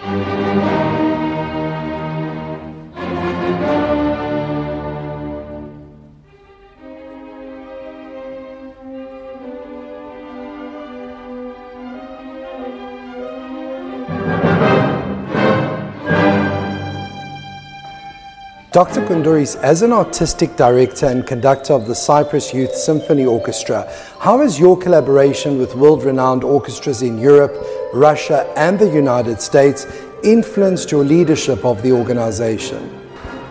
Thank you. Dr. Kountouris, as an artistic director and conductor of the Cyprus Youth Symphony Orchestra, how has your collaboration with world renowned orchestras in Europe, Russia, and the United States influenced your leadership of the organization?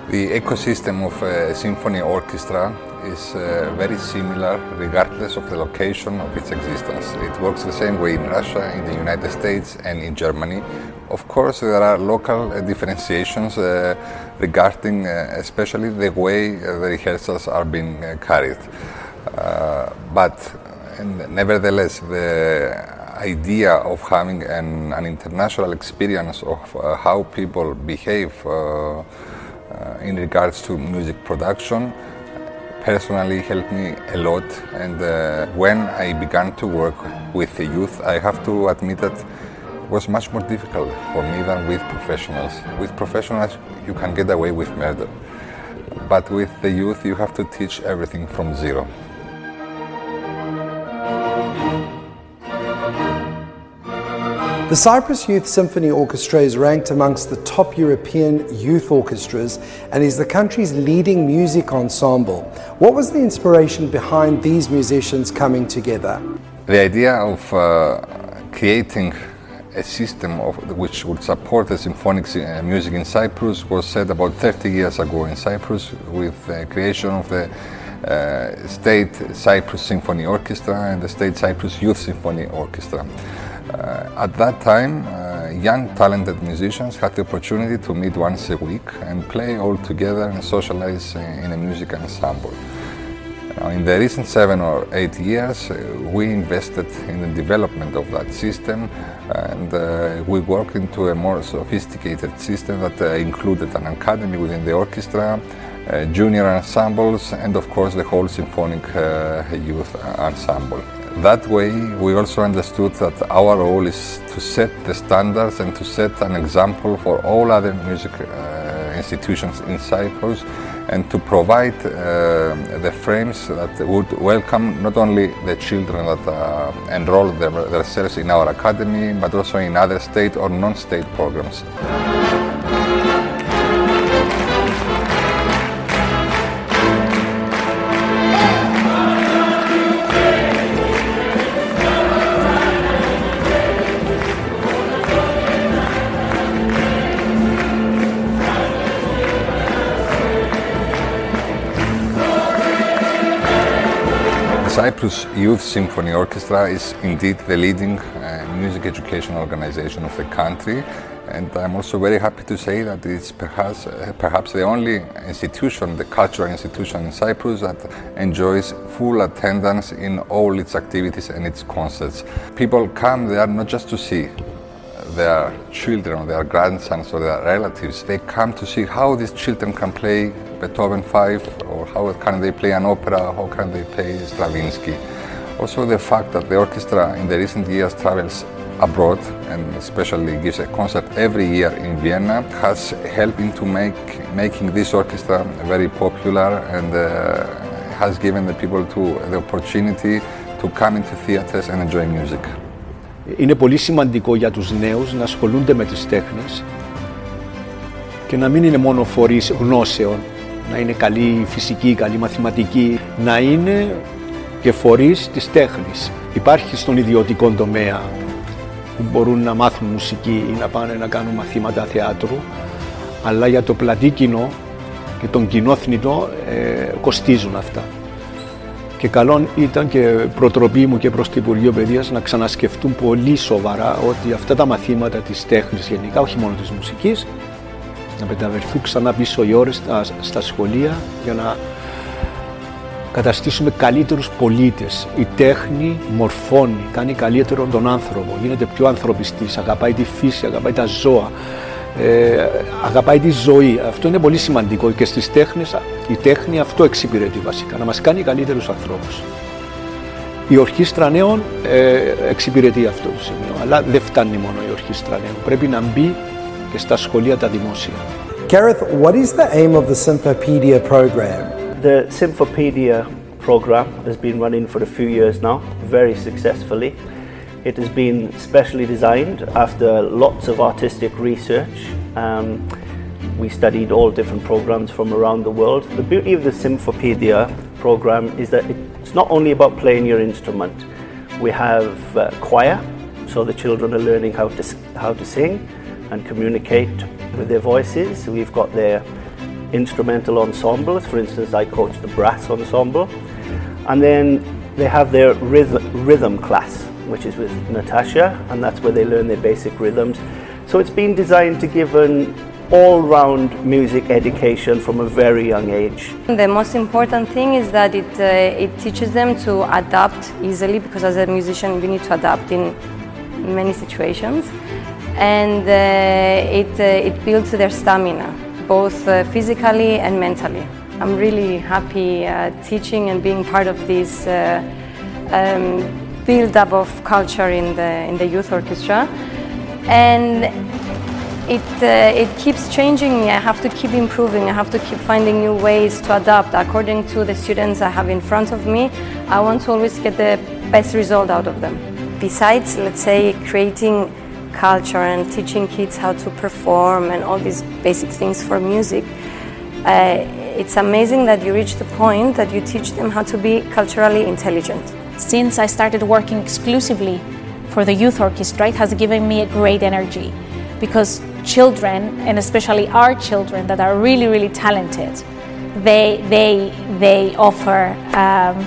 The ecosystem of a symphony orchestra is uh, very similar regardless of the location of its existence. It works the same way in Russia, in the United States, and in Germany. Of course, there are local uh, differentiations uh, regarding uh, especially the way uh, the rehearsals are being uh, carried. but nevertheless, the idea of having an, an international experience of how people behave in regards to music production personally helped me a lot. And uh, when I began to work with the youth, I have to admit that it was much more difficult for me than with professionals. With professionals, you can get away with murder. But with the youth, you have to teach everything from zero. The Cyprus Youth Symphony Orchestra is ranked amongst the top European youth orchestras and is the country's leading music ensemble. What was the inspiration behind these musicians coming together? The idea of uh, creating a system of, which would support the symphonic uh, music in Cyprus was set about 30 years ago in Cyprus with the creation of the uh, State Cyprus Symphony Orchestra and the State Cyprus Youth Symphony Orchestra. Uh, at that time, uh, young talented musicians had the opportunity to meet once a week and play all together and socialize in a music ensemble. Now, in the recent seven or eight years, uh, we invested in the development of that system and uh, we worked into a more sophisticated system that uh, included an academy within the orchestra, uh, junior ensembles, and of course the whole symphonic youth ensemble. That way, we also understood that our role is to set the standards and to set an example for all other music uh, institutions in Cyprus and to provide uh, the frames that would welcome not only the children that uh, enroll them, themselves in our academy, but also in other state or non-state programs. Cyprus Youth Symphony Orchestra is indeed the leading uh, music education organization of the country and I'm also very happy to say that it's perhaps, uh, perhaps the only institution, the cultural institution in Cyprus that enjoys full attendance in all its activities and its concerts. People come there not just to see their children or their grandsons or their relatives. They come to see how these children can play Beethoven 5 or how can they play an opera, how can they play Stravinsky. Also the fact that the orchestra in the recent years travels abroad and especially gives a concert every year in Vienna has helped into make, making this orchestra very popular and uh, has given the people to the opportunity to come into theaters and enjoy music. Είναι πολύ σημαντικό για τους νέους να ασχολούνται με τις τέχνες και να μην είναι μόνο φορείς γνώσεων, να είναι καλή φυσική, καλή μαθηματική, να είναι και φορείς της τέχνης. Υπάρχει στον ιδιωτικό τομέα που μπορούν να μάθουν μουσική ή να πάνε να κάνουν μαθήματα θεάτρου, αλλά για το πλατή κοινό και τον κοινό θνητό ε, κοστίζουν αυτά. Και καλό ήταν και προτροπή μου και προς το Υπουργείο Παιδείας να ξανασκεφτούν πολύ σοβαρά ότι αυτά τα μαθήματα της τέχνης γενικά, όχι μόνο της μουσικής, να μεταβερθούν ξανά πίσω οι ώρες στα, στα σχολεία για να καταστήσουμε καλύτερους πολίτες. Η τέχνη μορφώνει, κάνει καλύτερο τον άνθρωπο, γίνεται πιο ανθρωπιστής, αγαπάει τη φύση, αγαπάει τα ζώα, ε, αγαπάει τη ζωή. Αυτό είναι πολύ σημαντικό και στις τέχνες, η τέχνη αυτό εξυπηρετεί βασικά, να μας κάνει καλύτερους ανθρώπους. Η ορχήστρα νέων ε, εξυπηρετεί αυτό το σημείο, αλλά δεν φτάνει μόνο η ορχήστρα νέων. Πρέπει να μπει και στα σχολεία τα δημόσια. Gareth, what is the aim of the Symphopedia program? The Symphopedia program has been running for a few years now, very successfully. It has been specially designed after lots of artistic research. Um, we studied all different programs from around the world. The beauty of the Symphopedia program is that it's not only about playing your instrument. We have uh, choir, so the children are learning how to, how to sing and communicate with their voices. We've got their instrumental ensembles, for instance, I coach the brass ensemble. And then they have their rhythm, rhythm class, which is with Natasha, and that's where they learn their basic rhythms. So it's been designed to give an all-round music education from a very young age. The most important thing is that it, uh, it teaches them to adapt easily because as a musician we need to adapt in many situations and uh, it, uh, it builds their stamina both uh, physically and mentally. I'm really happy uh, teaching and being part of this uh, um, build-up of culture in the, in the youth orchestra and it, uh, it keeps changing me. I have to keep improving. I have to keep finding new ways to adapt according to the students I have in front of me. I want to always get the best result out of them. Besides, let's say, creating culture and teaching kids how to perform and all these basic things for music, uh, it's amazing that you reach the point that you teach them how to be culturally intelligent. Since I started working exclusively for the youth orchestra, it has given me a great energy because children, and especially our children that are really, really talented, they, they, they offer um,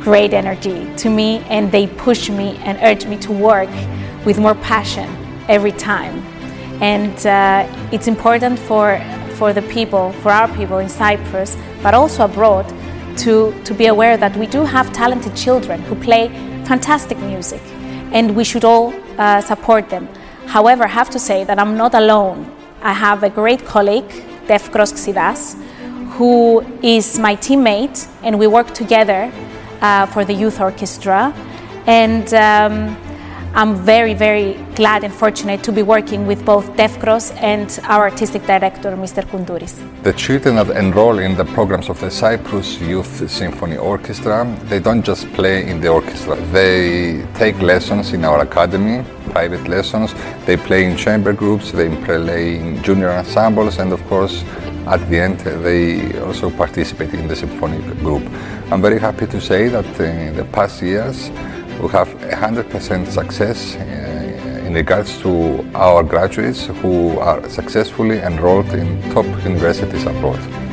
great energy to me and they push me and urge me to work with more passion every time. And uh, it's important for, for the people, for our people in Cyprus, but also abroad, to, to be aware that we do have talented children who play fantastic music and we should all uh, support them. However, I have to say that I'm not alone. I have a great colleague, Defkros Xidas, who is my teammate, and we work together uh, for the youth orchestra. And um, I'm very, very glad and fortunate to be working with both Defkros and our artistic director, Mr. Kountouris. The children that enroll in the programs of the Cyprus Youth Symphony Orchestra, they don't just play in the orchestra. They take lessons in our academy, private lessons. They play in chamber groups, they play in junior ensembles, and of course, at the end, they also participate in the symphonic group. I'm very happy to say that in the past years, we have 100% success uh, in regards to our graduates who are successfully enrolled in top universities abroad.